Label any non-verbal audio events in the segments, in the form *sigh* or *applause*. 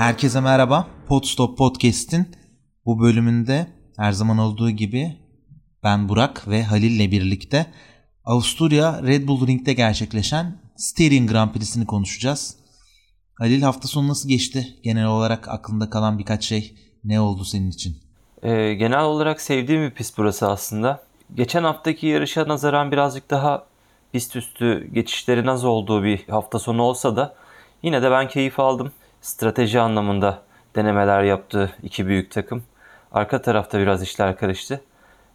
Herkese merhaba. Podstop Podcast'in bu bölümünde her zaman olduğu gibi ben Burak ve Halil ile birlikte Avusturya Red Bull Ring'de gerçekleşen Steering Grand Prix'sini konuşacağız. Halil hafta sonu nasıl geçti? Genel olarak aklında kalan birkaç şey ne oldu senin için? Ee, genel olarak sevdiğim bir pist burası aslında. Geçen haftaki yarışa nazaran birazcık daha pist üstü geçişlerin az olduğu bir hafta sonu olsa da yine de ben keyif aldım. Strateji anlamında denemeler yaptı iki büyük takım. Arka tarafta biraz işler karıştı.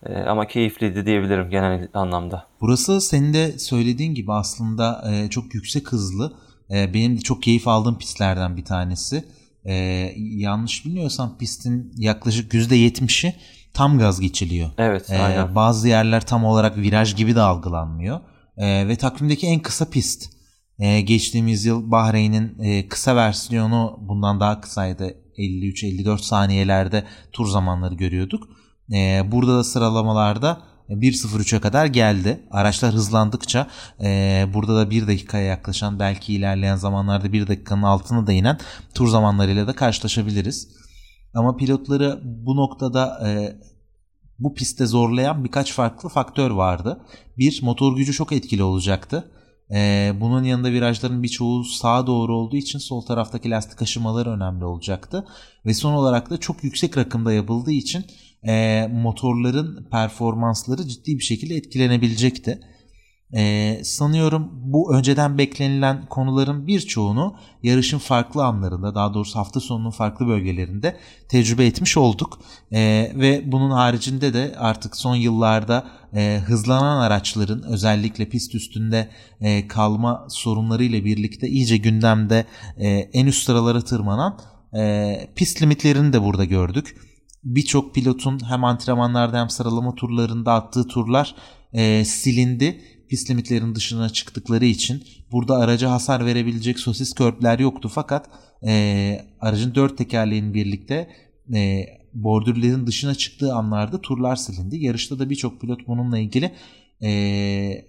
Ee, ama keyifliydi diyebilirim genel anlamda. Burası senin de söylediğin gibi aslında e, çok yüksek hızlı. E, benim de çok keyif aldığım pistlerden bir tanesi. E, yanlış bilmiyorsam pistin yaklaşık %70'i tam gaz geçiliyor. Evet, E, aynen. bazı yerler tam olarak viraj gibi de algılanmıyor. E, ve takvimdeki en kısa pist. E, geçtiğimiz yıl Bahreyn'in e, kısa versiyonu bundan daha kısaydı. 53-54 saniyelerde tur zamanları görüyorduk. E, burada da sıralamalarda 1.03'e kadar geldi. Araçlar hızlandıkça e, burada da 1 dakikaya yaklaşan belki ilerleyen zamanlarda 1 dakikanın altına da inen tur zamanlarıyla da karşılaşabiliriz. Ama pilotları bu noktada e, bu pistte zorlayan birkaç farklı faktör vardı. Bir, motor gücü çok etkili olacaktı. Ee, bunun yanında virajların birçoğu sağa doğru olduğu için sol taraftaki lastik aşımaları önemli olacaktı. Ve son olarak da çok yüksek rakımda yapıldığı için e, motorların performansları ciddi bir şekilde etkilenebilecekti. Ee, sanıyorum bu önceden beklenilen konuların birçoğunu yarışın farklı anlarında daha doğrusu hafta sonunun farklı bölgelerinde tecrübe etmiş olduk. Ee, ve bunun haricinde de artık son yıllarda e, hızlanan araçların özellikle pist üstünde e, kalma sorunlarıyla birlikte iyice gündemde e, en üst sıralara tırmanan e, pist limitlerini de burada gördük. Birçok pilotun hem antrenmanlarda hem sıralama turlarında attığı turlar e, silindi pist limitlerinin dışına çıktıkları için burada araca hasar verebilecek sosis körpler yoktu fakat e, aracın dört tekerleğinin birlikte e, bordürlerin dışına çıktığı anlarda turlar silindi. Yarışta da birçok pilot bununla ilgili e,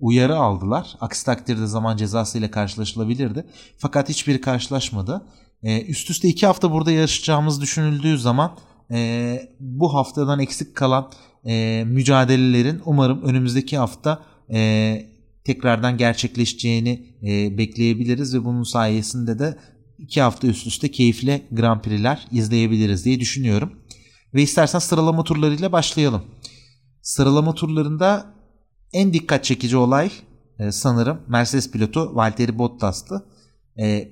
uyarı aldılar. Aksi takdirde zaman cezası ile karşılaşılabilirdi. Fakat hiçbiri karşılaşmadı. E, üst üste iki hafta burada yarışacağımız düşünüldüğü zaman e, bu haftadan eksik kalan e, mücadelelerin umarım önümüzdeki hafta e, tekrardan gerçekleşeceğini e, bekleyebiliriz ve bunun sayesinde de iki hafta üst üste keyifli Grand Prix'ler izleyebiliriz diye düşünüyorum. Ve istersen sıralama turlarıyla başlayalım. Sıralama turlarında en dikkat çekici olay e, sanırım Mercedes pilotu Valtteri Bottas'tı. E,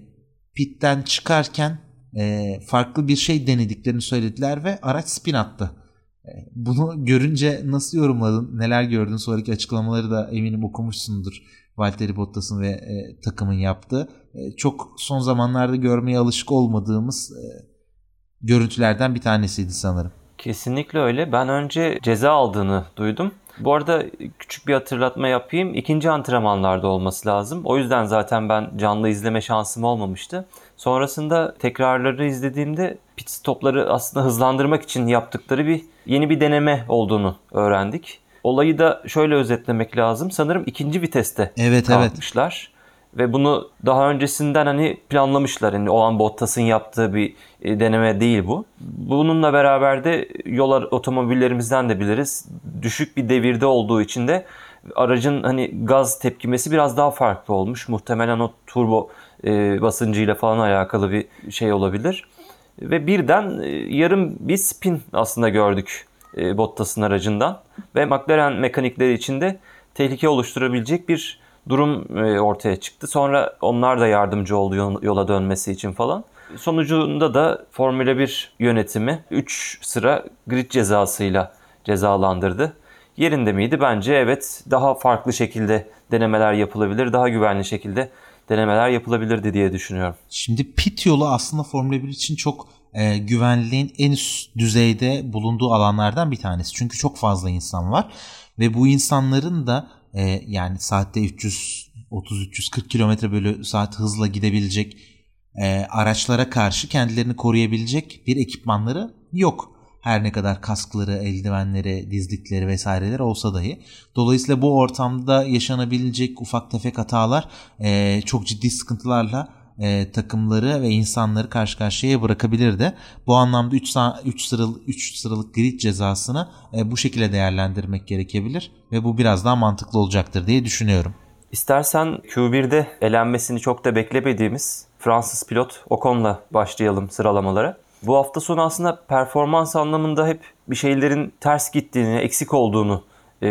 pitten çıkarken e, farklı bir şey denediklerini söylediler ve araç spin attı. Bunu görünce nasıl yorumladın? Neler gördün? Sonraki açıklamaları da eminim okumuşsundur. Valtteri Bottas'ın ve e, takımın yaptığı. E, çok son zamanlarda görmeye alışık olmadığımız e, görüntülerden bir tanesiydi sanırım. Kesinlikle öyle. Ben önce ceza aldığını duydum. Bu arada küçük bir hatırlatma yapayım. İkinci antrenmanlarda olması lazım. O yüzden zaten ben canlı izleme şansım olmamıştı. Sonrasında tekrarları izlediğimde pit stopları aslında hızlandırmak için yaptıkları bir yeni bir deneme olduğunu öğrendik. Olayı da şöyle özetlemek lazım. Sanırım ikinci viteste Evet, kalkmışlar. Ve bunu daha öncesinden hani planlamışlar. Yani o an Bottas'ın yaptığı bir e, deneme değil bu. Bununla beraber de yol otomobillerimizden de biliriz. Düşük bir devirde olduğu için de aracın hani gaz tepkimesi biraz daha farklı olmuş. Muhtemelen o turbo e, basıncıyla falan alakalı bir şey olabilir. Ve birden e, yarım bir spin aslında gördük e, Bottas'ın aracından. Ve McLaren mekanikleri için de tehlike oluşturabilecek bir durum e, ortaya çıktı. Sonra onlar da yardımcı oldu yola dönmesi için falan. Sonucunda da Formula 1 yönetimi 3 sıra grid cezasıyla cezalandırdı. Yerinde miydi? Bence evet daha farklı şekilde denemeler yapılabilir. Daha güvenli şekilde denemeler yapılabilirdi diye düşünüyorum. Şimdi pit yolu aslında Formula 1 için çok e, güvenliğin en üst düzeyde bulunduğu alanlardan bir tanesi. Çünkü çok fazla insan var ve bu insanların da e, yani saatte 330-340 kilometre bölü saat hızla gidebilecek e, araçlara karşı kendilerini koruyabilecek bir ekipmanları yok. Her ne kadar kaskları, eldivenleri, dizlikleri vesaireler olsa dahi. Dolayısıyla bu ortamda yaşanabilecek ufak tefek hatalar e, çok ciddi sıkıntılarla e, takımları ve insanları karşı karşıya bırakabilirdi. Bu anlamda 3 3 sıralı 3 sıralık grid cezasını e, bu şekilde değerlendirmek gerekebilir ve bu biraz daha mantıklı olacaktır diye düşünüyorum. İstersen Q1'de elenmesini çok da beklemediğimiz Fransız pilot Ocon'la başlayalım sıralamalara. Bu hafta sonu aslında performans anlamında hep bir şeylerin ters gittiğini, eksik olduğunu e,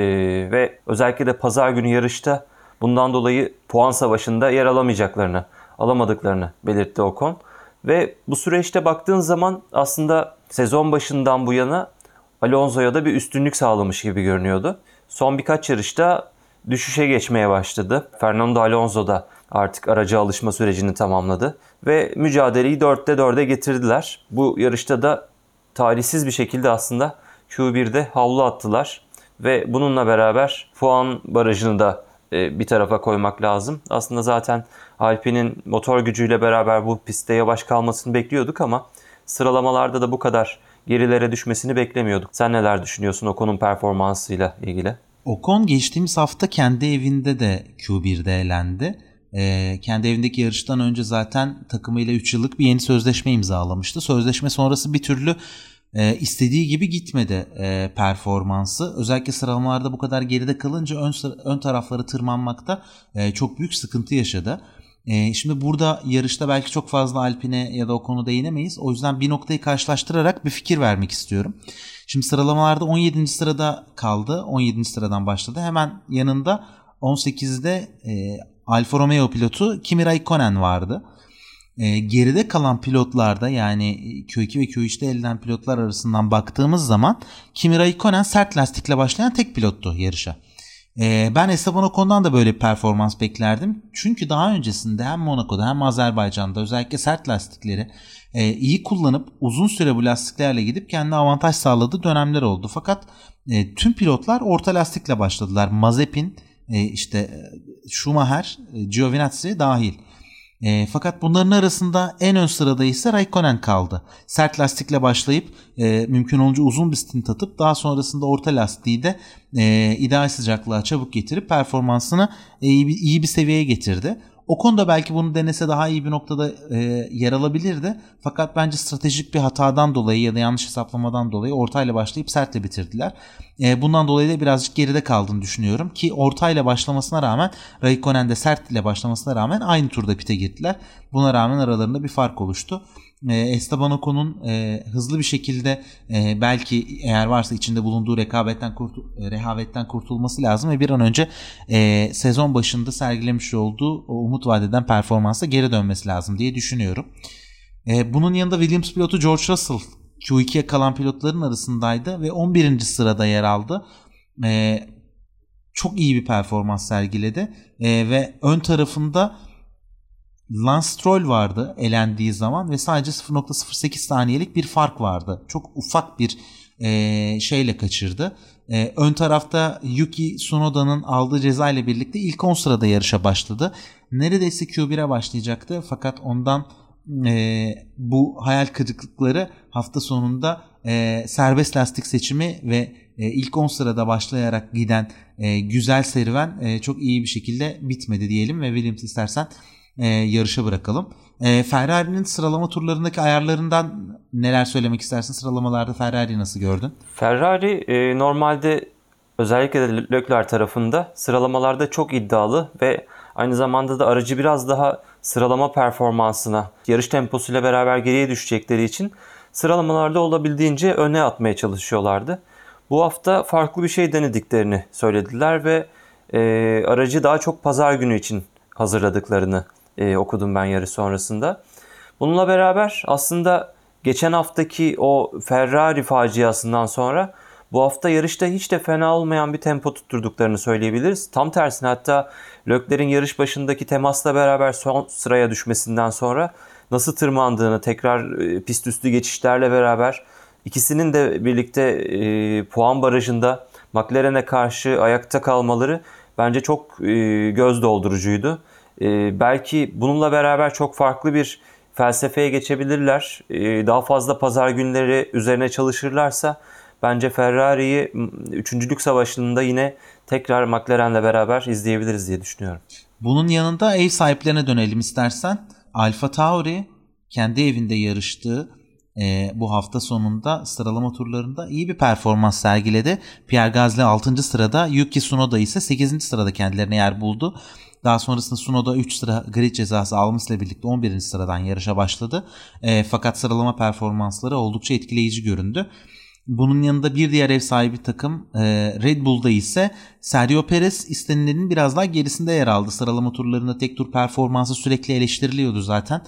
ve özellikle de pazar günü yarışta bundan dolayı puan savaşında yer alamayacaklarını, alamadıklarını belirtti Ocon. Ve bu süreçte baktığın zaman aslında sezon başından bu yana Alonso'ya da bir üstünlük sağlamış gibi görünüyordu. Son birkaç yarışta düşüşe geçmeye başladı. Fernando Alonso da artık araca alışma sürecini tamamladı ve mücadeleyi 4'te 4'e getirdiler. Bu yarışta da talihsiz bir şekilde aslında Q1'de havlu attılar ve bununla beraber puan barajını da e, bir tarafa koymak lazım. Aslında zaten Alpine'in motor gücüyle beraber bu pistte yavaş kalmasını bekliyorduk ama sıralamalarda da bu kadar gerilere düşmesini beklemiyorduk. Sen neler düşünüyorsun o konun performansıyla ilgili? Ocon geçtiğimiz hafta kendi evinde de Q1'de elendi. Ee, kendi evindeki yarıştan önce zaten takımıyla 3 yıllık bir yeni sözleşme imzalamıştı. Sözleşme sonrası bir türlü e, istediği gibi gitmedi e, performansı. Özellikle sıralamalarda bu kadar geride kalınca ön, ön tarafları tırmanmakta e, çok büyük sıkıntı yaşadı. E, şimdi burada yarışta belki çok fazla Alpine ya da o konuda değinemeyiz. O yüzden bir noktayı karşılaştırarak bir fikir vermek istiyorum. Şimdi sıralamalarda 17. sırada kaldı. 17. sıradan başladı. Hemen yanında 18'de e, Alfa Romeo pilotu Kimi Raikkonen vardı. E, geride kalan pilotlarda yani Q2 ve Q3'te elenen pilotlar arasından baktığımız zaman Kimi Raikkonen sert lastikle başlayan tek pilottu yarışa. E, ben Esteban Ocon'dan da böyle bir performans beklerdim. Çünkü daha öncesinde hem Monaco'da hem Azerbaycan'da özellikle sert lastikleri e, iyi kullanıp uzun süre bu lastiklerle gidip kendine avantaj sağladığı dönemler oldu. Fakat e, tüm pilotlar orta lastikle başladılar. Mazepin, e, işte Schumacher, e, Giovinazzi dahil. E, fakat bunların arasında en ön sırada ise Raikkonen kaldı. Sert lastikle başlayıp e, mümkün olunca uzun bir stint atıp daha sonrasında orta lastiği de e, ideal sıcaklığa çabuk getirip performansını e, iyi, bir, iyi bir seviyeye getirdi. O konuda belki bunu denese daha iyi bir noktada e, yer alabilirdi. Fakat bence stratejik bir hatadan dolayı ya da yanlış hesaplamadan dolayı ortayla başlayıp sertle bitirdiler. E, bundan dolayı da birazcık geride kaldığını düşünüyorum ki ortayla başlamasına rağmen Raikkonen de sert başlamasına rağmen aynı turda pite girdiler. Buna rağmen aralarında bir fark oluştu e, Esteban Ocon'un e, hızlı bir şekilde e, belki eğer varsa içinde bulunduğu rekabetten kurtul e, rehavetten kurtulması lazım ve bir an önce e, sezon başında sergilemiş olduğu o umut vadeden performansa geri dönmesi lazım diye düşünüyorum. E, bunun yanında Williams pilotu George Russell Q2'ye kalan pilotların arasındaydı ve 11. sırada yer aldı. E, çok iyi bir performans sergiledi e, ve ön tarafında Lance Stroll vardı elendiği zaman ve sadece 0.08 saniyelik bir fark vardı. Çok ufak bir e, şeyle kaçırdı. E, ön tarafta Yuki Tsunoda'nın aldığı ceza ile birlikte ilk 10 sırada yarışa başladı. Neredeyse Q1'e başlayacaktı fakat ondan e, bu hayal kırıklıkları hafta sonunda e, serbest lastik seçimi ve e, ilk 10 sırada başlayarak giden e, güzel serüven e, çok iyi bir şekilde bitmedi diyelim ve Williams istersen e, yarışa bırakalım. E, Ferrari'nin sıralama turlarındaki ayarlarından neler söylemek istersin? Sıralamalarda Ferrari nasıl gördün? Ferrari e, normalde özellikle de Leclerc tarafında sıralamalarda çok iddialı ve aynı zamanda da aracı biraz daha sıralama performansına, yarış temposuyla beraber geriye düşecekleri için sıralamalarda olabildiğince öne atmaya çalışıyorlardı. Bu hafta farklı bir şey denediklerini söylediler ve e, aracı daha çok pazar günü için hazırladıklarını e, okudum ben yarış sonrasında. Bununla beraber aslında geçen haftaki o Ferrari faciasından sonra bu hafta yarışta hiç de fena olmayan bir tempo tutturduklarını söyleyebiliriz. Tam tersine hatta Lökler'in yarış başındaki temasla beraber son sıraya düşmesinden sonra nasıl tırmandığını tekrar e, pist üstü geçişlerle beraber ikisinin de birlikte e, puan barajında McLaren'e karşı ayakta kalmaları bence çok e, göz doldurucuydu. E, belki bununla beraber çok farklı bir felsefeye geçebilirler. E, daha fazla pazar günleri üzerine çalışırlarsa bence Ferrari'yi üçüncülük savaşında yine tekrar McLaren'le beraber izleyebiliriz diye düşünüyorum. Bunun yanında ev sahiplerine dönelim istersen. Alfa Tauri kendi evinde yarıştığı e, bu hafta sonunda sıralama turlarında iyi bir performans sergiledi. Pierre Gasly 6. sırada, Yuki Tsunoda ise 8. sırada kendilerine yer buldu. Daha sonrasında Tsunoda 3 sıra grid cezası almasıyla birlikte 11. sıradan yarışa başladı. E, fakat sıralama performansları oldukça etkileyici göründü. Bunun yanında bir diğer ev sahibi takım e, Red Bull'da ise Sergio Perez istenilenin biraz daha gerisinde yer aldı. Sıralama turlarında tek tur performansı sürekli eleştiriliyordu zaten.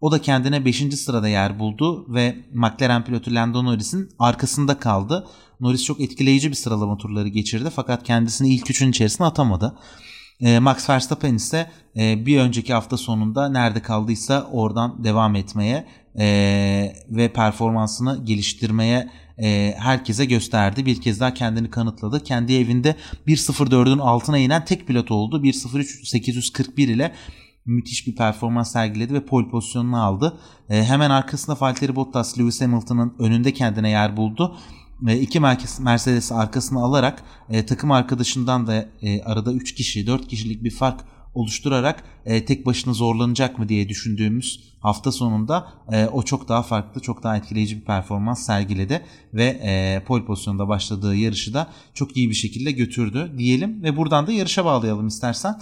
O da kendine 5. sırada yer buldu ve McLaren pilotu Lando Norris'in arkasında kaldı. Norris çok etkileyici bir sıralama turları geçirdi fakat kendisini ilk üçün içerisine atamadı. E, Max Verstappen ise e, bir önceki hafta sonunda nerede kaldıysa oradan devam etmeye e, ve performansını geliştirmeye herkese gösterdi. Bir kez daha kendini kanıtladı. Kendi evinde 1.04'ün altına inen tek pilot oldu. 1.03.841 ile müthiş bir performans sergiledi ve pole pozisyonunu aldı. Hemen arkasında Valtteri Bottas Lewis Hamilton'ın önünde kendine yer buldu. E, iki Mercedes arkasını alarak e, takım arkadaşından da e, arada 3 kişi 4 kişilik bir fark oluşturarak tek başına zorlanacak mı diye düşündüğümüz hafta sonunda o çok daha farklı, çok daha etkileyici bir performans sergiledi ve pole pozisyonda başladığı yarışı da çok iyi bir şekilde götürdü diyelim ve buradan da yarışa bağlayalım istersen.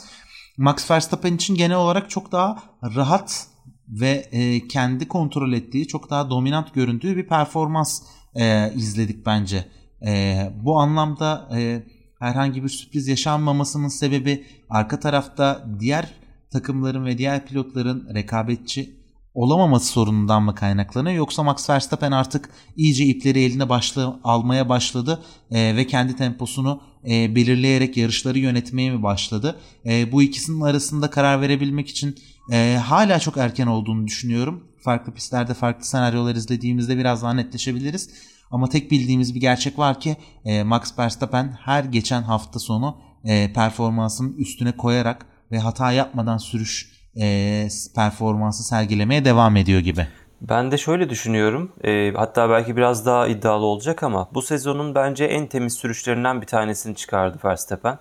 Max Verstappen için genel olarak çok daha rahat ve kendi kontrol ettiği, çok daha dominant göründüğü bir performans e, izledik bence. E, bu anlamda e, herhangi bir sürpriz yaşanmamasının sebebi arka tarafta diğer takımların ve diğer pilotların rekabetçi olamaması sorunundan mı kaynaklanıyor yoksa Max Verstappen artık iyice ipleri eline başla, almaya başladı e, ve kendi temposunu e, belirleyerek yarışları yönetmeye mi başladı? E, bu ikisinin arasında karar verebilmek için e, hala çok erken olduğunu düşünüyorum. Farklı pistlerde farklı senaryolar izlediğimizde biraz daha netleşebiliriz. Ama tek bildiğimiz bir gerçek var ki e, Max Verstappen her geçen hafta sonu e, performansının üstüne koyarak ve hata yapmadan sürüş e, performansı sergilemeye devam ediyor gibi. Ben de şöyle düşünüyorum. E, hatta belki biraz daha iddialı olacak ama bu sezonun bence en temiz sürüşlerinden bir tanesini çıkardı Verstappen.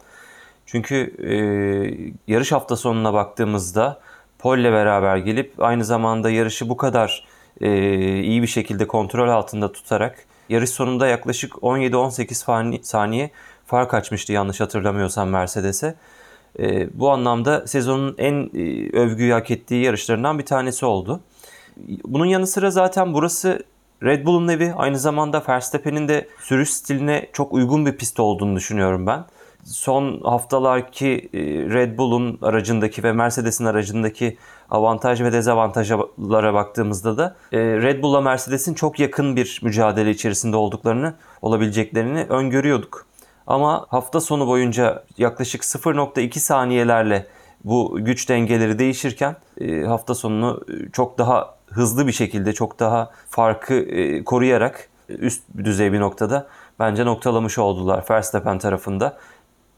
Çünkü e, yarış hafta sonuna baktığımızda Paul'le beraber gelip aynı zamanda yarışı bu kadar e, iyi bir şekilde kontrol altında tutarak yarış sonunda yaklaşık 17-18 saniye fark açmıştı yanlış hatırlamıyorsam Mercedes'e. E, bu anlamda sezonun en e, övgüyü hak ettiği yarışlarından bir tanesi oldu. Bunun yanı sıra zaten burası Red Bull'un evi. Aynı zamanda Verstappen'in de sürüş stiline çok uygun bir pist olduğunu düşünüyorum ben. Son haftalarki e, Red Bull'un aracındaki ve Mercedes'in aracındaki avantaj ve dezavantajlara baktığımızda da e, Red Bull'la Mercedes'in çok yakın bir mücadele içerisinde olduklarını, olabileceklerini öngörüyorduk. Ama hafta sonu boyunca yaklaşık 0.2 saniyelerle bu güç dengeleri değişirken e, hafta sonunu çok daha hızlı bir şekilde, çok daha farkı koruyarak üst düzey bir noktada bence noktalamış oldular Verstappen tarafında.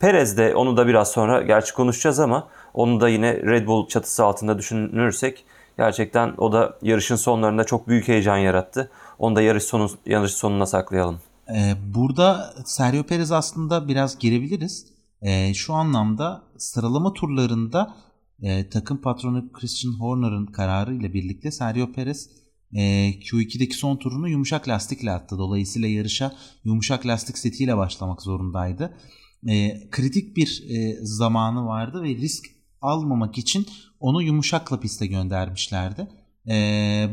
Perez de onu da biraz sonra gerçi konuşacağız ama onu da yine Red Bull çatısı altında düşünürsek gerçekten o da yarışın sonlarında çok büyük heyecan yarattı. Onu da yarış sonu yarış sonuna saklayalım. Ee, burada Sergio Perez aslında biraz girebiliriz. Ee, şu anlamda sıralama turlarında e, takım patronu Christian Horner'ın kararı ile birlikte Sergio Perez e, Q2'deki son turunu yumuşak lastikle attı. Dolayısıyla yarışa yumuşak lastik setiyle başlamak zorundaydı e, kritik bir e, zamanı vardı ve risk almamak için onu yumuşakla piste göndermişlerdi. E,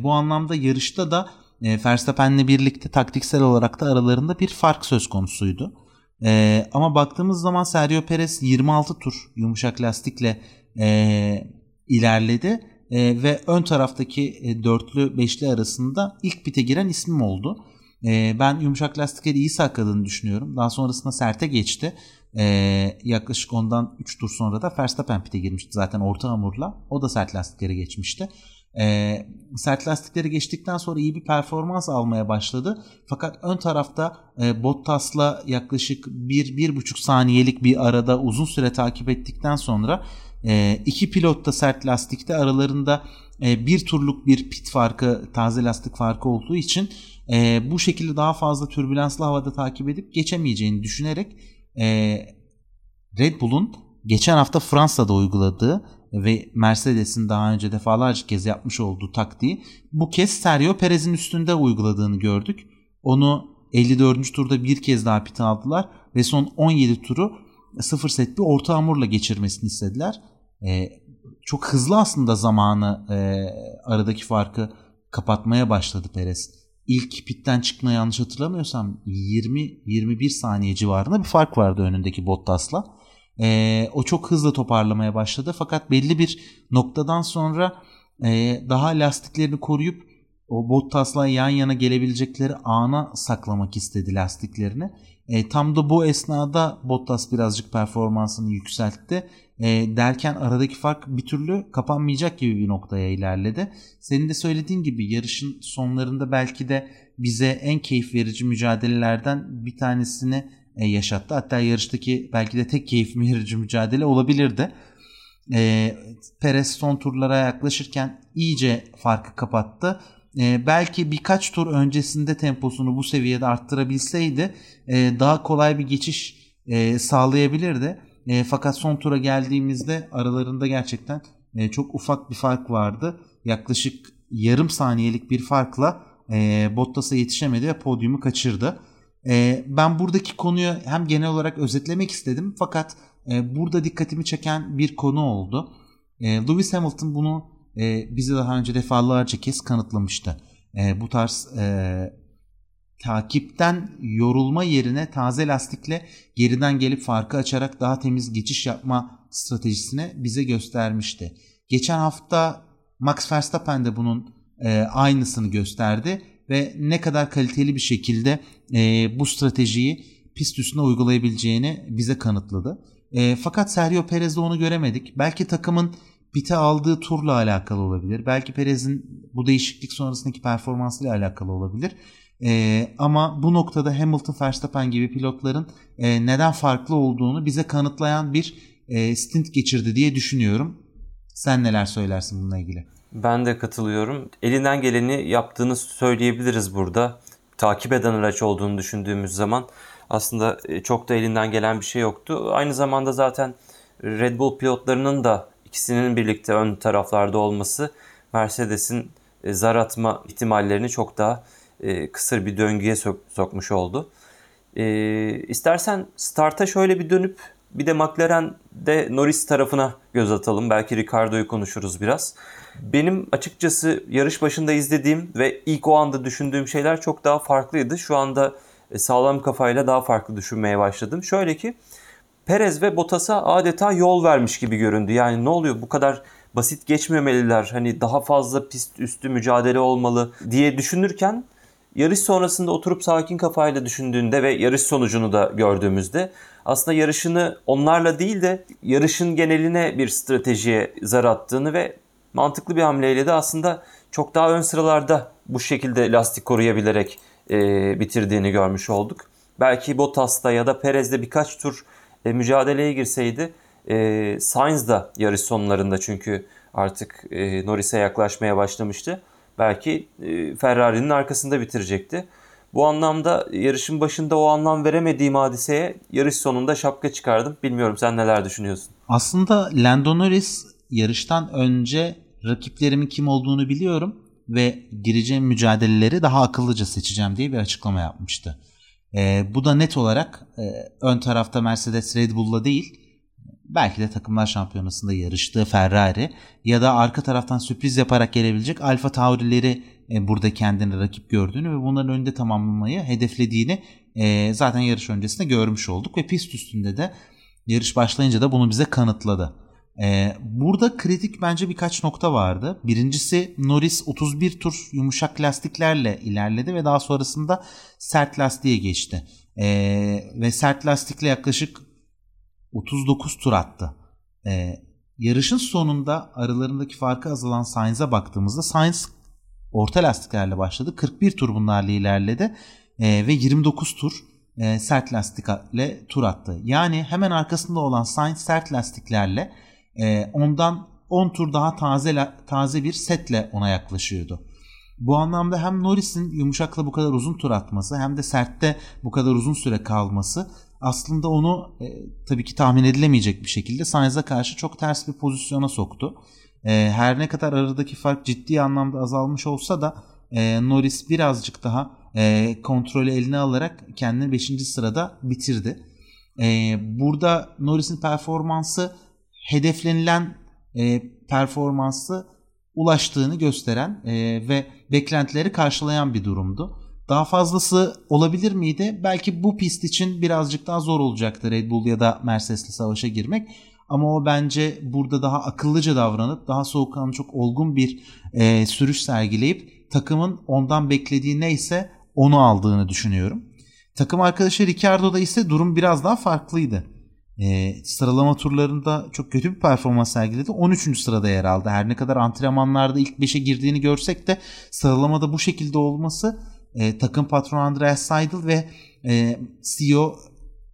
bu anlamda yarışta da e, Verstappen'le birlikte taktiksel olarak da aralarında bir fark söz konusuydu. E, ama baktığımız zaman Sergio Perez 26 tur yumuşak lastikle e, ilerledi e, ve ön taraftaki e, dörtlü beşli arasında ilk pite giren ismim oldu. E, ben yumuşak lastikleri iyi sakladığını düşünüyorum. Daha sonrasında serte geçti. E, yaklaşık ondan 3 tur sonra da Verstappen pit'e girmişti zaten orta hamurla. O da sert lastikleri geçmişti. E, sert lastikleri geçtikten sonra iyi bir performans almaya başladı. Fakat ön tarafta e, Bottas'la yaklaşık 1-1,5 saniyelik bir arada uzun süre takip ettikten sonra e, iki pilot da sert lastikte aralarında e, bir turluk bir pit farkı taze lastik farkı olduğu için e, bu şekilde daha fazla türbülanslı havada takip edip geçemeyeceğini düşünerek e, Red Bull'un geçen hafta Fransa'da uyguladığı ve Mercedes'in daha önce defalarca kez yapmış olduğu taktiği bu kez Sergio Perez'in üstünde uyguladığını gördük. Onu 54. turda bir kez daha pit aldılar ve son 17 turu sıfır set bir orta hamurla geçirmesini istediler. E, çok hızlı aslında zamanı e, aradaki farkı kapatmaya başladı Perez. İlk pitten çıkma yanlış hatırlamıyorsam 20-21 saniye civarında bir fark vardı önündeki Bottas'la. E, o çok hızlı toparlamaya başladı fakat belli bir noktadan sonra e, daha lastiklerini koruyup o Bottas'la yan yana gelebilecekleri ana saklamak istedi lastiklerini. E, tam da bu esnada Bottas birazcık performansını yükseltti. E, derken aradaki fark bir türlü kapanmayacak gibi bir noktaya ilerledi. Senin de söylediğin gibi yarışın sonlarında belki de bize en keyif verici mücadelelerden bir tanesini e, yaşattı. Hatta yarıştaki belki de tek keyif verici mücadele olabilirdi. E, Perez son turlara yaklaşırken iyice farkı kapattı. E, belki birkaç tur öncesinde temposunu bu seviyede arttırabilseydi e, daha kolay bir geçiş e, sağlayabilirdi. E, fakat son tura geldiğimizde aralarında gerçekten e, çok ufak bir fark vardı. Yaklaşık yarım saniyelik bir farkla e, Bottas'a yetişemedi ve podyumu kaçırdı. E, ben buradaki konuyu hem genel olarak özetlemek istedim fakat e, burada dikkatimi çeken bir konu oldu. E, Lewis Hamilton bunu e, bize daha önce defalarca kez kanıtlamıştı. E, bu tarz e, takipten yorulma yerine taze lastikle geriden gelip farkı açarak daha temiz geçiş yapma stratejisini bize göstermişti. Geçen hafta Max Verstappen de bunun e, aynısını gösterdi ve ne kadar kaliteli bir şekilde e, bu stratejiyi pist üstüne uygulayabileceğini bize kanıtladı. E, fakat Sergio Perez'de onu göremedik. Belki takımın pite aldığı turla alakalı olabilir. Belki Perez'in bu değişiklik sonrasındaki performansıyla alakalı olabilir. E, ama bu noktada Hamilton, Verstappen gibi pilotların e, neden farklı olduğunu bize kanıtlayan bir e, stint geçirdi diye düşünüyorum. Sen neler söylersin bununla ilgili? Ben de katılıyorum. Elinden geleni yaptığını söyleyebiliriz burada. Takip eden araç olduğunu düşündüğümüz zaman aslında e, çok da elinden gelen bir şey yoktu. Aynı zamanda zaten Red Bull pilotlarının da ikisinin birlikte ön taraflarda olması Mercedes'in e, zar atma ihtimallerini çok daha e, kısır bir döngüye sok- sokmuş oldu. E, istersen starta şöyle bir dönüp bir de McLaren'de Norris tarafına göz atalım. Belki Ricardo'yu konuşuruz biraz. Benim açıkçası yarış başında izlediğim ve ilk o anda düşündüğüm şeyler çok daha farklıydı. Şu anda sağlam kafayla daha farklı düşünmeye başladım. Şöyle ki Perez ve Bottas'a adeta yol vermiş gibi göründü. Yani ne oluyor bu kadar basit geçmemeliler. Hani daha fazla pist üstü mücadele olmalı diye düşünürken yarış sonrasında oturup sakin kafayla düşündüğünde ve yarış sonucunu da gördüğümüzde aslında yarışını onlarla değil de yarışın geneline bir stratejiye zar attığını ve mantıklı bir hamleyle de aslında çok daha ön sıralarda bu şekilde lastik koruyabilerek e, bitirdiğini görmüş olduk. Belki Bottas'ta ya da Perez'de birkaç tur e, mücadeleye girseydi e, Sainz da yarış sonlarında çünkü artık e, Norris'e yaklaşmaya başlamıştı. Belki e, Ferrari'nin arkasında bitirecekti. Bu anlamda yarışın başında o anlam veremediğim hadiseye yarış sonunda şapka çıkardım. Bilmiyorum sen neler düşünüyorsun? Aslında Lando Norris yarıştan önce rakiplerimin kim olduğunu biliyorum ve gireceğim mücadeleleri daha akıllıca seçeceğim diye bir açıklama yapmıştı. E, bu da net olarak e, ön tarafta Mercedes Red Bull'la değil belki de takımlar şampiyonasında yarıştığı Ferrari ya da arka taraftan sürpriz yaparak gelebilecek Alfa Tauri'leri e, burada kendini rakip gördüğünü ve bunların önünde tamamlamayı hedeflediğini e, zaten yarış öncesinde görmüş olduk ve pist üstünde de yarış başlayınca da bunu bize kanıtladı. Ee, burada kritik bence birkaç nokta vardı. Birincisi Norris 31 tur yumuşak lastiklerle ilerledi ve daha sonrasında sert lastiğe geçti. Ee, ve sert lastikle yaklaşık 39 tur attı. Ee, yarışın sonunda aralarındaki farkı azalan Sainz'a baktığımızda Sainz orta lastiklerle başladı. 41 tur bunlarla ilerledi ee, ve 29 tur e, sert lastikle tur attı. Yani hemen arkasında olan Sainz sert lastiklerle e, ondan 10 tur daha taze taze bir setle ona yaklaşıyordu. Bu anlamda hem Norris'in yumuşakla bu kadar uzun tur atması hem de sertte bu kadar uzun süre kalması aslında onu e, tabii ki tahmin edilemeyecek bir şekilde Sainz'a karşı çok ters bir pozisyona soktu. E, her ne kadar aradaki fark ciddi anlamda azalmış olsa da e, Norris birazcık daha e, kontrolü eline alarak kendini 5. sırada bitirdi. E, burada Norris'in performansı hedeflenilen e, performansı ulaştığını gösteren e, ve beklentileri karşılayan bir durumdu. Daha fazlası olabilir miydi? Belki bu pist için birazcık daha zor olacaktı Red Bull ya da Mercedes'le savaşa girmek. Ama o bence burada daha akıllıca davranıp daha soğukkanlı çok olgun bir e, sürüş sergileyip takımın ondan beklediği neyse onu aldığını düşünüyorum. Takım arkadaşı Ricardo'da ise durum biraz daha farklıydı. E, sıralama turlarında çok kötü bir performans sergiledi. 13. sırada yer aldı. Her ne kadar antrenmanlarda ilk 5'e girdiğini görsek de sıralamada bu şekilde olması e, takım patronu Andreas Seidel ve e, CEO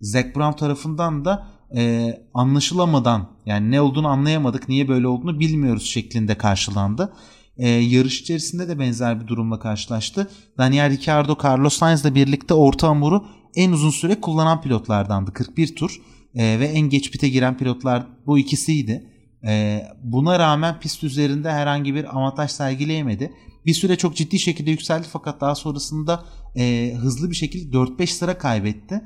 Zac Brown tarafından da e, anlaşılamadan yani ne olduğunu anlayamadık niye böyle olduğunu bilmiyoruz şeklinde karşılandı. E, yarış içerisinde de benzer bir durumla karşılaştı. Daniel Ricciardo, Carlos Sainz ile birlikte orta hamuru en uzun süre kullanan pilotlardandı. 41 tur e, ve en geç pite giren pilotlar bu ikisiydi. E, buna rağmen pist üzerinde herhangi bir avantaj sergileyemedi. Bir süre çok ciddi şekilde yükseldi fakat daha sonrasında e, hızlı bir şekilde 4-5 sıra kaybetti.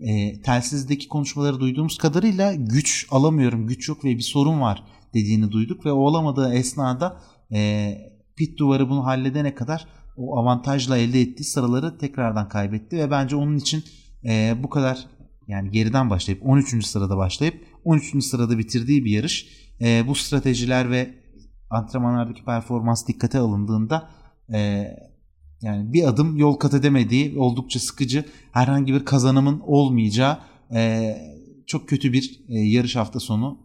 E, telsizdeki konuşmaları duyduğumuz kadarıyla güç alamıyorum, güç yok ve bir sorun var dediğini duyduk ve o olamadığı esnada e, pit duvarı bunu halledene kadar o avantajla elde ettiği sıraları tekrardan kaybetti ve bence onun için e, bu kadar yani geriden başlayıp 13. sırada başlayıp 13. sırada bitirdiği bir yarış e, bu stratejiler ve antrenmanlardaki performans dikkate alındığında e, yani bir adım yol kat edemediği oldukça sıkıcı herhangi bir kazanımın olmayacağı e, çok kötü bir e, yarış hafta sonu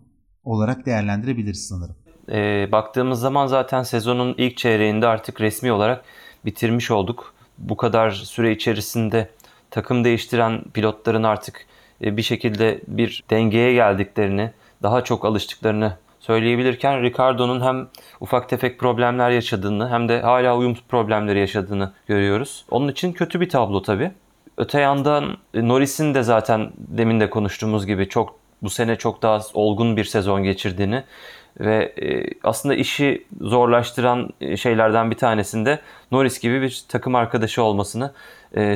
olarak değerlendirebiliriz sanırım. E, baktığımız zaman zaten sezonun ilk çeyreğinde artık resmi olarak bitirmiş olduk. Bu kadar süre içerisinde takım değiştiren pilotların artık bir şekilde bir dengeye geldiklerini, daha çok alıştıklarını söyleyebilirken Ricardo'nun hem ufak tefek problemler yaşadığını hem de hala uyum problemleri yaşadığını görüyoruz. Onun için kötü bir tablo tabii. Öte yandan e, Norris'in de zaten demin de konuştuğumuz gibi çok bu sene çok daha olgun bir sezon geçirdiğini ve e, aslında işi zorlaştıran şeylerden bir tanesinde Norris gibi bir takım arkadaşı olmasını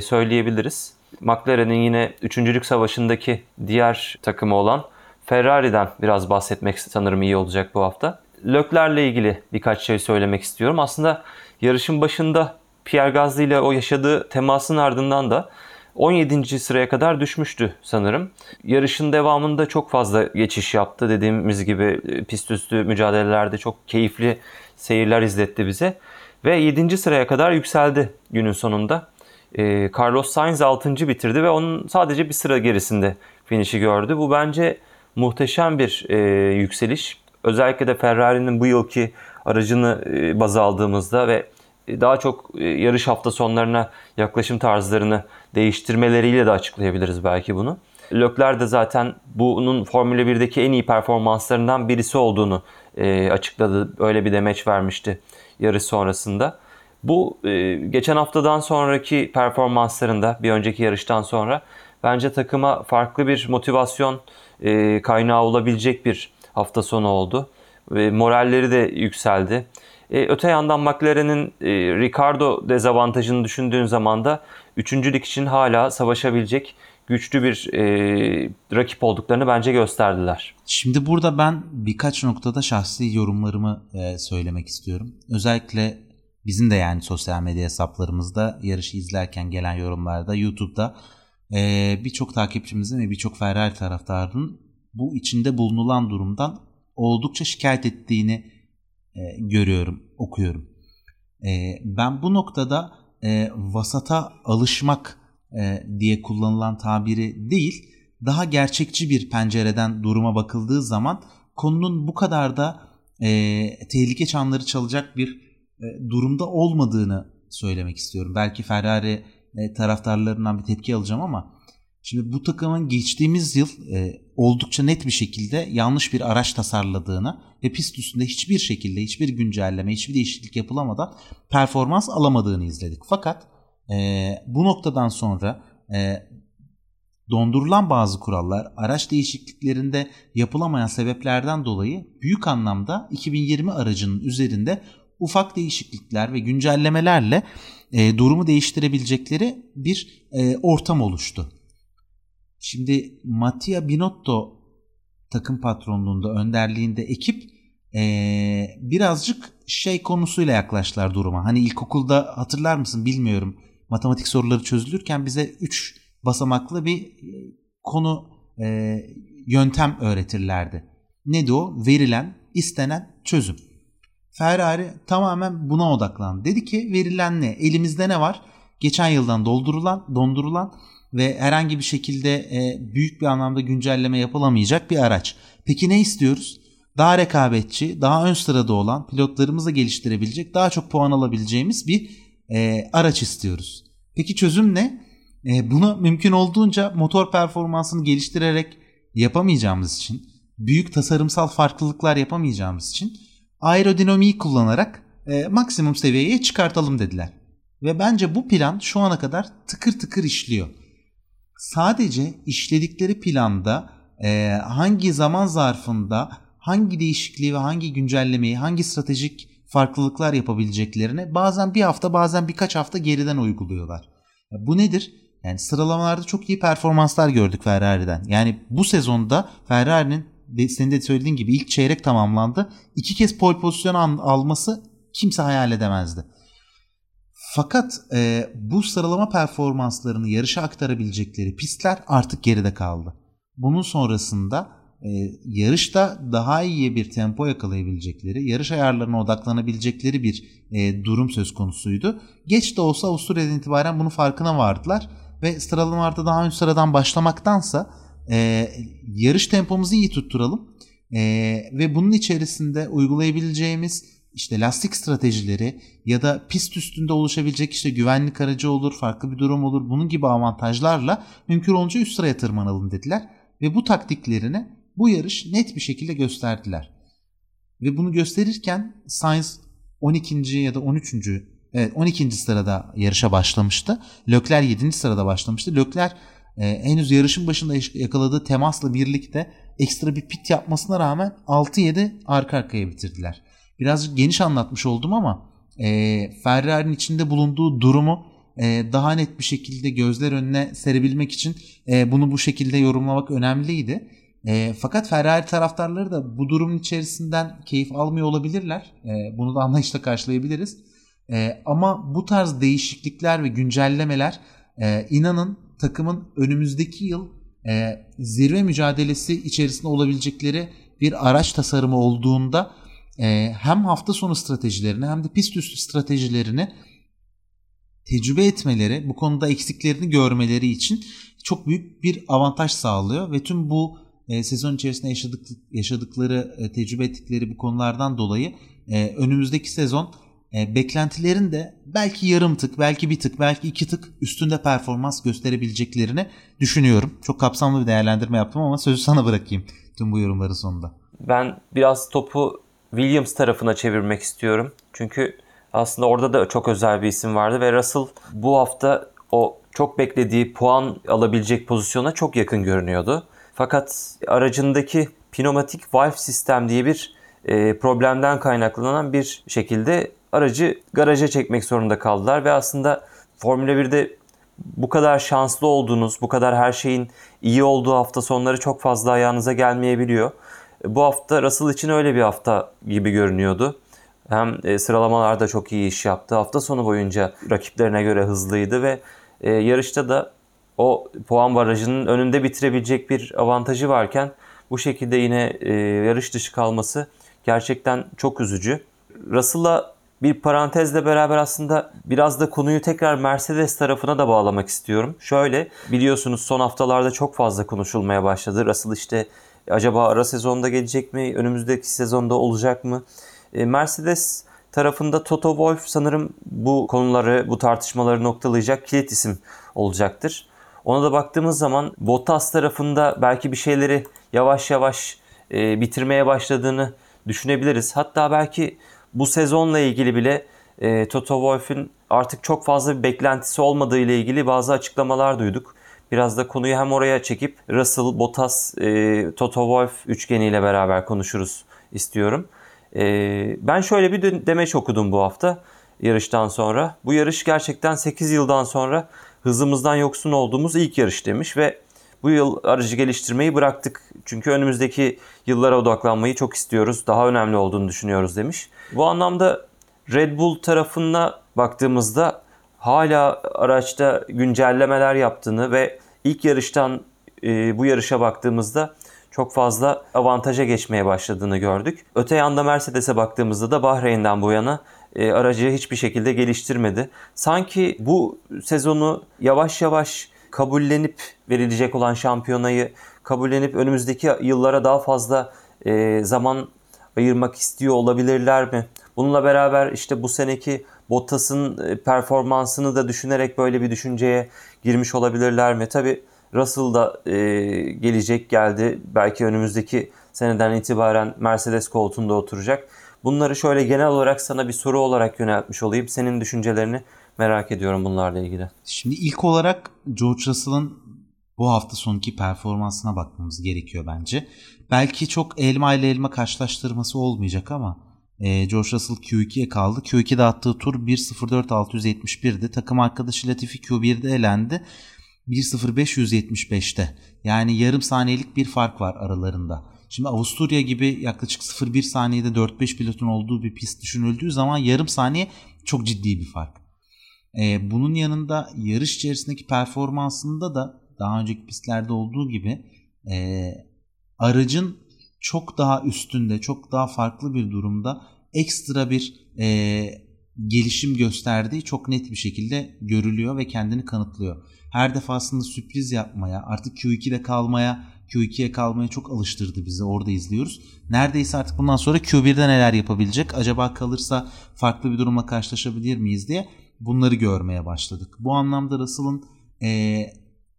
söyleyebiliriz. McLaren'in yine üçüncülük savaşındaki diğer takımı olan Ferrari'den biraz bahsetmek sanırım iyi olacak bu hafta. Löklerle ilgili birkaç şey söylemek istiyorum. Aslında yarışın başında Pierre Gasly ile o yaşadığı temasın ardından da 17. sıraya kadar düşmüştü sanırım. Yarışın devamında çok fazla geçiş yaptı. Dediğimiz gibi e, pist üstü mücadelelerde çok keyifli seyirler izletti bize. Ve 7. sıraya kadar yükseldi günün sonunda. E, Carlos Sainz 6. bitirdi ve onun sadece bir sıra gerisinde finişi gördü. Bu bence muhteşem bir e, yükseliş. Özellikle de Ferrari'nin bu yılki aracını e, baz aldığımızda ve daha çok e, yarış hafta sonlarına yaklaşım tarzlarını değiştirmeleriyle de açıklayabiliriz belki bunu. Lökler de zaten bunun Formula 1'deki en iyi performanslarından birisi olduğunu e, açıkladı. Öyle bir demeç vermişti yarış sonrasında. Bu e, geçen haftadan sonraki performanslarında bir önceki yarıştan sonra bence takıma farklı bir motivasyon e, kaynağı olabilecek bir hafta sonu oldu. Ve moralleri de yükseldi. E, öte yandan McLaren'in e, Ricardo dezavantajını düşündüğün zaman da üçüncülük için hala savaşabilecek güçlü bir e, rakip olduklarını bence gösterdiler. Şimdi burada ben birkaç noktada şahsi yorumlarımı e, söylemek istiyorum. Özellikle bizim de yani sosyal medya hesaplarımızda yarışı izlerken gelen yorumlarda YouTube'da e, birçok takipçimizin ve birçok Ferrari taraftarının bu içinde bulunulan durumdan oldukça şikayet ettiğini e, görüyorum, okuyorum. E, ben bu noktada e, vasata alışmak e, diye kullanılan tabiri değil, daha gerçekçi bir pencereden duruma bakıldığı zaman konunun bu kadar da e, tehlike çanları çalacak bir durumda olmadığını söylemek istiyorum. Belki Ferrari e, taraftarlarından bir tepki alacağım ama şimdi bu takımın geçtiğimiz yıl e, oldukça net bir şekilde yanlış bir araç tasarladığını ve pist üstünde hiçbir şekilde hiçbir güncelleme, hiçbir değişiklik yapılamadan performans alamadığını izledik. Fakat e, bu noktadan sonra e, dondurulan bazı kurallar araç değişikliklerinde yapılamayan sebeplerden dolayı büyük anlamda 2020 aracının üzerinde ufak değişiklikler ve güncellemelerle e, durumu değiştirebilecekleri bir e, ortam oluştu. Şimdi Mattia Binotto takım patronluğunda önderliğinde ekip e, birazcık şey konusuyla yaklaştılar duruma. Hani ilkokulda hatırlar mısın bilmiyorum matematik soruları çözülürken bize 3 basamaklı bir e, konu e, yöntem öğretirlerdi. Neydi o? Verilen, istenen çözüm. Ferrari tamamen buna odaklandı. Dedi ki verilen ne? Elimizde ne var? Geçen yıldan doldurulan, dondurulan ve herhangi bir şekilde e, büyük bir anlamda güncelleme yapılamayacak bir araç. Peki ne istiyoruz? Daha rekabetçi, daha ön sırada olan, pilotlarımızı geliştirebilecek, daha çok puan alabileceğimiz bir e, araç istiyoruz. Peki çözüm ne? E, bunu mümkün olduğunca motor performansını geliştirerek yapamayacağımız için, büyük tasarımsal farklılıklar yapamayacağımız için aerodinamiği kullanarak e, maksimum seviyeye çıkartalım dediler. Ve bence bu plan şu ana kadar tıkır tıkır işliyor. Sadece işledikleri planda e, hangi zaman zarfında hangi değişikliği ve hangi güncellemeyi, hangi stratejik farklılıklar yapabileceklerini bazen bir hafta bazen birkaç hafta geriden uyguluyorlar. Bu nedir? Yani sıralamalarda çok iyi performanslar gördük Ferrari'den. Yani bu sezonda Ferrari'nin senin de söylediğin gibi ilk çeyrek tamamlandı. İki kez pole pozisyon alması kimse hayal edemezdi. Fakat e, bu sıralama performanslarını yarışa aktarabilecekleri pistler artık geride kaldı. Bunun sonrasında e, yarışta daha iyi bir tempo yakalayabilecekleri, yarış ayarlarına odaklanabilecekleri bir e, durum söz konusuydu. Geç de olsa Avusturya'dan itibaren bunun farkına vardılar ve sıralamalarda daha ön sıradan başlamaktansa e, yarış tempomuzu iyi tutturalım e, ve bunun içerisinde uygulayabileceğimiz işte lastik stratejileri ya da pist üstünde oluşabilecek işte güvenlik aracı olur, farklı bir durum olur. Bunun gibi avantajlarla mümkün olunca üst sıraya tırmanalım dediler. Ve bu taktiklerini bu yarış net bir şekilde gösterdiler. Ve bunu gösterirken Sainz 12. ya da 13. Evet 12. sırada yarışa başlamıştı. Leclerc 7. sırada başlamıştı. Leclerc e, henüz yarışın başında yakaladığı temasla birlikte ekstra bir pit yapmasına rağmen 6-7 arka arkaya bitirdiler. Birazcık geniş anlatmış oldum ama e, Ferrari'nin içinde bulunduğu durumu e, daha net bir şekilde gözler önüne serebilmek için e, bunu bu şekilde yorumlamak önemliydi. E, fakat Ferrari taraftarları da bu durumun içerisinden keyif almıyor olabilirler. E, bunu da anlayışla karşılayabiliriz. E, ama bu tarz değişiklikler ve güncellemeler e, inanın takımın önümüzdeki yıl e, zirve mücadelesi içerisinde olabilecekleri bir araç tasarımı olduğunda e, hem hafta sonu stratejilerini hem de pist üstü stratejilerini tecrübe etmeleri, bu konuda eksiklerini görmeleri için çok büyük bir avantaj sağlıyor ve tüm bu e, sezon içerisinde yaşadık, yaşadıkları, e, tecrübe ettikleri bu konulardan dolayı e, önümüzdeki sezon e, beklentilerin de belki yarım tık, belki bir tık, belki iki tık üstünde performans gösterebileceklerini düşünüyorum. Çok kapsamlı bir değerlendirme yaptım ama sözü sana bırakayım tüm bu yorumların sonunda. Ben biraz topu Williams tarafına çevirmek istiyorum. Çünkü aslında orada da çok özel bir isim vardı ve Russell bu hafta o çok beklediği puan alabilecek pozisyona çok yakın görünüyordu. Fakat aracındaki pneumatik valve sistem diye bir e, problemden kaynaklanan bir şekilde aracı garaja çekmek zorunda kaldılar ve aslında Formula 1'de bu kadar şanslı olduğunuz, bu kadar her şeyin iyi olduğu hafta sonları çok fazla ayağınıza gelmeyebiliyor. Bu hafta Russell için öyle bir hafta gibi görünüyordu. Hem e, sıralamalarda çok iyi iş yaptı. Hafta sonu boyunca rakiplerine göre hızlıydı ve e, yarışta da o puan barajının önünde bitirebilecek bir avantajı varken bu şekilde yine e, yarış dışı kalması gerçekten çok üzücü. Russell'a bir parantezle beraber aslında biraz da konuyu tekrar Mercedes tarafına da bağlamak istiyorum. Şöyle biliyorsunuz son haftalarda çok fazla konuşulmaya başladı. Russell işte acaba ara sezonda gelecek mi? Önümüzdeki sezonda olacak mı? E, Mercedes tarafında Toto Wolff sanırım bu konuları, bu tartışmaları noktalayacak kilit isim olacaktır. Ona da baktığımız zaman Bottas tarafında belki bir şeyleri yavaş yavaş e, bitirmeye başladığını düşünebiliriz. Hatta belki bu sezonla ilgili bile e, Toto Wolff'ün artık çok fazla bir beklentisi olmadığı ile ilgili bazı açıklamalar duyduk. Biraz da konuyu hem oraya çekip Russell, Bottas, e, Toto Wolff üçgeniyle beraber konuşuruz istiyorum. E, ben şöyle bir demeç okudum bu hafta yarıştan sonra. Bu yarış gerçekten 8 yıldan sonra hızımızdan yoksun olduğumuz ilk yarış demiş ve bu yıl aracı geliştirmeyi bıraktık. Çünkü önümüzdeki yıllara odaklanmayı çok istiyoruz. Daha önemli olduğunu düşünüyoruz demiş. Bu anlamda Red Bull tarafına baktığımızda hala araçta güncellemeler yaptığını ve ilk yarıştan e, bu yarışa baktığımızda çok fazla avantaja geçmeye başladığını gördük. Öte yanda Mercedes'e baktığımızda da Bahreyn'den bu yana e, aracı hiçbir şekilde geliştirmedi. Sanki bu sezonu yavaş yavaş kabullenip verilecek olan şampiyonayı kabullenip önümüzdeki yıllara daha fazla e, zaman ayırmak istiyor olabilirler mi? Bununla beraber işte bu seneki Bottas'ın e, performansını da düşünerek böyle bir düşünceye girmiş olabilirler mi? Tabi Russell da e, gelecek geldi. Belki önümüzdeki seneden itibaren Mercedes koltuğunda oturacak. Bunları şöyle genel olarak sana bir soru olarak yöneltmiş olayım. Senin düşüncelerini merak ediyorum bunlarla ilgili. Şimdi ilk olarak George Russell'ın bu hafta sonki performansına bakmamız gerekiyor bence. Belki çok elma ile elma karşılaştırması olmayacak ama e, George Russell Q2'ye kaldı. Q2'de attığı tur 1.04.671'di. Takım arkadaşı Latifi Q1'de elendi. 1.0575'te. Yani yarım saniyelik bir fark var aralarında. Şimdi Avusturya gibi yaklaşık 0.1 saniyede 4-5 pilotun olduğu bir pist düşünüldüğü zaman yarım saniye çok ciddi bir fark. Ee, bunun yanında yarış içerisindeki performansında da daha önceki pistlerde olduğu gibi e, aracın çok daha üstünde, çok daha farklı bir durumda ekstra bir e, gelişim gösterdiği çok net bir şekilde görülüyor ve kendini kanıtlıyor. Her defasında sürpriz yapmaya, artık Q2'de kalmaya, Q2'ye kalmaya çok alıştırdı bizi. Orada izliyoruz. Neredeyse artık bundan sonra Q1'de neler yapabilecek? Acaba kalırsa farklı bir durumla karşılaşabilir miyiz diye bunları görmeye başladık. Bu anlamda Russell'ın e,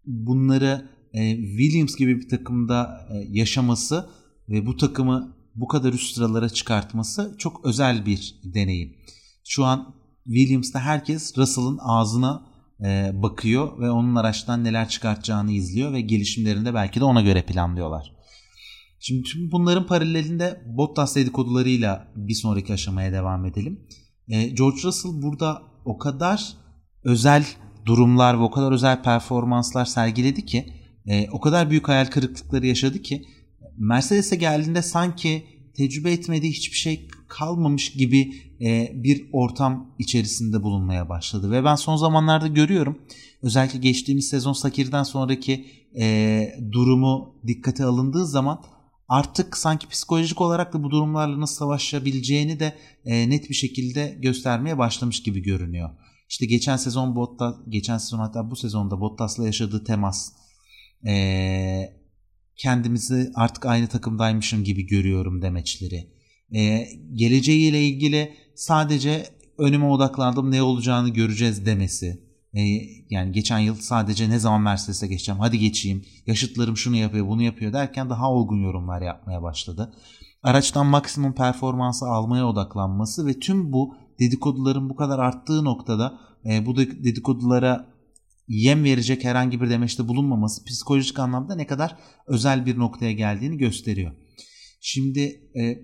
bunları e, Williams gibi bir takımda e, yaşaması ve bu takımı bu kadar üst sıralara çıkartması çok özel bir deneyim. Şu an Williams'ta herkes Russell'ın ağzına e, bakıyor ve onun araçtan neler çıkartacağını izliyor ve gelişimlerini de belki de ona göre planlıyorlar. Şimdi tüm bunların paralelinde Bottas dedikodularıyla bir sonraki aşamaya devam edelim. George Russell burada o kadar özel durumlar ve o kadar özel performanslar sergiledi ki e, o kadar büyük hayal kırıklıkları yaşadı ki Mercedes'e geldiğinde sanki tecrübe etmediği hiçbir şey kalmamış gibi e, bir ortam içerisinde bulunmaya başladı. Ve ben son zamanlarda görüyorum özellikle geçtiğimiz sezon Sakir'den sonraki e, durumu dikkate alındığı zaman artık sanki psikolojik olarak da bu durumlarla nasıl savaşabileceğini de e, net bir şekilde göstermeye başlamış gibi görünüyor. İşte geçen sezon Bottas, geçen sezon hatta bu sezonda Bottas'la yaşadığı temas, e, kendimizi artık aynı takımdaymışım gibi görüyorum demeçleri. E, geleceğiyle ilgili sadece önüme odaklandım ne olacağını göreceğiz demesi. E, yani geçen yıl sadece ne zaman Mercedes'e geçeceğim hadi geçeyim yaşıtlarım şunu yapıyor bunu yapıyor derken daha olgun yorumlar yapmaya başladı. Araçtan maksimum performansı almaya odaklanması ve tüm bu dedikoduların bu kadar arttığı noktada e, bu dedikodulara yem verecek herhangi bir demeçte bulunmaması psikolojik anlamda ne kadar özel bir noktaya geldiğini gösteriyor. Şimdi e,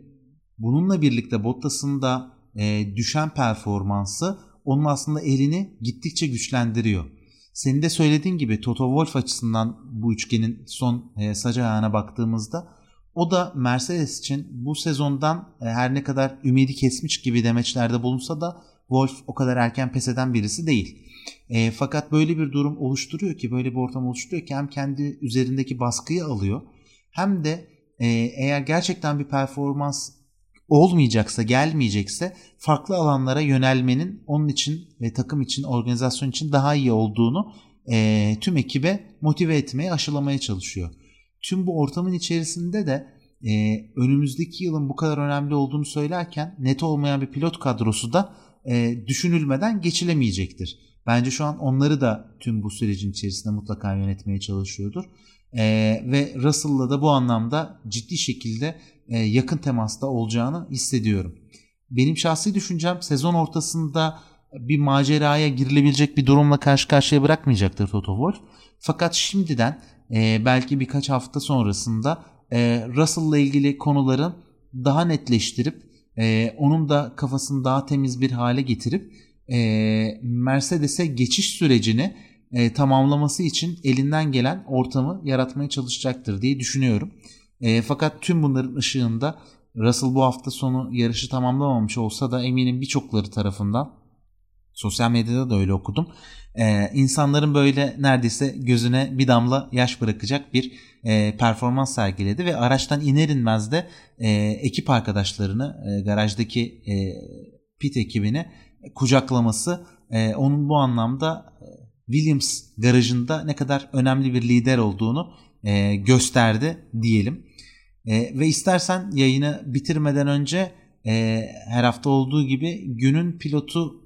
bununla birlikte Bottas'ın da e, düşen performansı onun aslında elini gittikçe güçlendiriyor. Senin de söylediğin gibi Toto Wolff açısından bu üçgenin son e, sac ayağına baktığımızda o da Mercedes için bu sezondan e, her ne kadar ümidi kesmiş gibi demeçlerde bulunsa da Wolf o kadar erken pes eden birisi değil. E, fakat böyle bir durum oluşturuyor ki böyle bir ortam oluşturuyor ki hem kendi üzerindeki baskıyı alıyor hem de e, eğer gerçekten bir performans olmayacaksa, gelmeyecekse farklı alanlara yönelmenin onun için ve takım için, organizasyon için daha iyi olduğunu e, tüm ekibe motive etmeye, aşılamaya çalışıyor. Tüm bu ortamın içerisinde de e, önümüzdeki yılın bu kadar önemli olduğunu söylerken net olmayan bir pilot kadrosu da e, düşünülmeden geçilemeyecektir. Bence şu an onları da tüm bu sürecin içerisinde mutlaka yönetmeye çalışıyordur. E, ve Russell'la da bu anlamda ciddi şekilde e, yakın temasta olacağını hissediyorum. Benim şahsi düşüncem sezon ortasında bir maceraya girilebilecek bir durumla karşı karşıya bırakmayacaktır Toto Wolff. Fakat şimdiden e, belki birkaç hafta sonrasında e, Russell'la ilgili konuların daha netleştirip e, onun da kafasını daha temiz bir hale getirip e, Mercedes'e geçiş sürecini e, tamamlaması için elinden gelen ortamı yaratmaya çalışacaktır diye düşünüyorum. E, fakat tüm bunların ışığında Russell bu hafta sonu yarışı tamamlamamış olsa da eminim birçokları tarafından sosyal medyada da öyle okudum. E, insanların böyle neredeyse gözüne bir damla yaş bırakacak bir e, performans sergiledi ve araçtan iner inmez de e, ekip arkadaşlarını e, garajdaki e, pit ekibini kucaklaması e, onun bu anlamda e, Williams garajında ne kadar önemli bir lider olduğunu e, gösterdi diyelim. E, ve istersen yayını bitirmeden önce e, her hafta olduğu gibi günün pilotu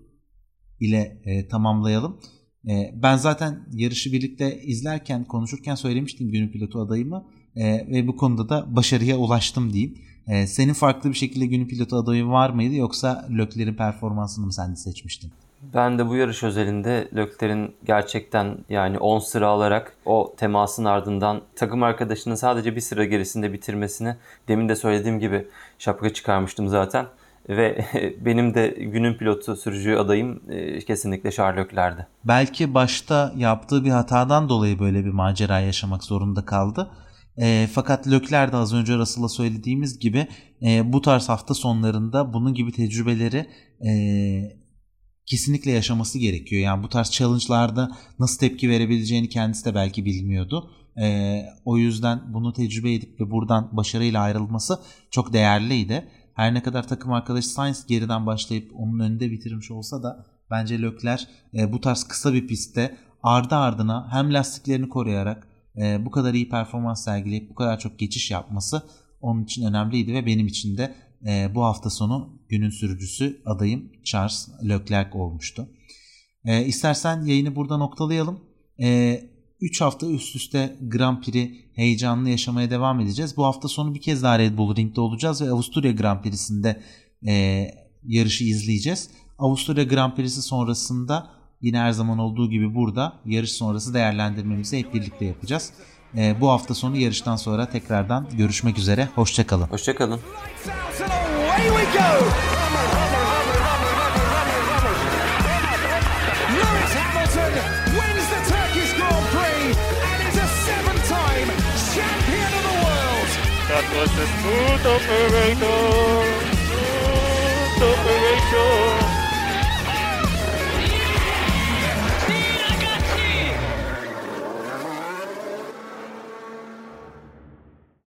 ile e, tamamlayalım. E, ben zaten yarışı birlikte izlerken konuşurken söylemiştim günün pilotu adayımı e, ve bu konuda da başarıya ulaştım diyeyim. E, senin farklı bir şekilde günün pilotu adayı var mıydı yoksa Lökler'in performansını mı sen de seçmiştin? Ben de bu yarış özelinde Lökler'in gerçekten yani 10 sıra alarak o temasın ardından takım arkadaşının sadece bir sıra gerisinde bitirmesini demin de söylediğim gibi şapka çıkarmıştım zaten. Ve *laughs* benim de günün pilotu sürücü adayım e, kesinlikle Charles Leclerc'di. Belki başta yaptığı bir hatadan dolayı böyle bir macera yaşamak zorunda kaldı. E, fakat Leclerc de az önce Russell'a söylediğimiz gibi e, bu tarz hafta sonlarında bunun gibi tecrübeleri e, kesinlikle yaşaması gerekiyor. Yani bu tarz challenge'larda nasıl tepki verebileceğini kendisi de belki bilmiyordu. E, o yüzden bunu tecrübe edip ve buradan başarıyla ayrılması çok değerliydi. Her ne kadar takım arkadaşı Sainz geriden başlayıp onun önünde bitirmiş olsa da bence Leclerc e, bu tarz kısa bir pistte ardı ardına hem lastiklerini koruyarak e, bu kadar iyi performans sergileyip bu kadar çok geçiş yapması onun için önemliydi ve benim için de e, bu hafta sonu günün sürücüsü adayım Charles Leclerc olmuştu. E, istersen yayını burada noktalayalım. E, 3 hafta üst üste Grand Prix heyecanlı yaşamaya devam edeceğiz. Bu hafta sonu bir kez daha Red Bull Ring'de olacağız ve Avusturya Grand Prix'sinde e, yarışı izleyeceğiz. Avusturya Grand Prix'si sonrasında yine her zaman olduğu gibi burada yarış sonrası değerlendirmemizi hep birlikte yapacağız. E, bu hafta sonu yarıştan sonra tekrardan görüşmek üzere. Hoşçakalın. Hoşçakalın. Lewis Hamilton wins the Turkish Grand Prix and is a seven-time champion of the world. That was a smooth operator. Smooth operator.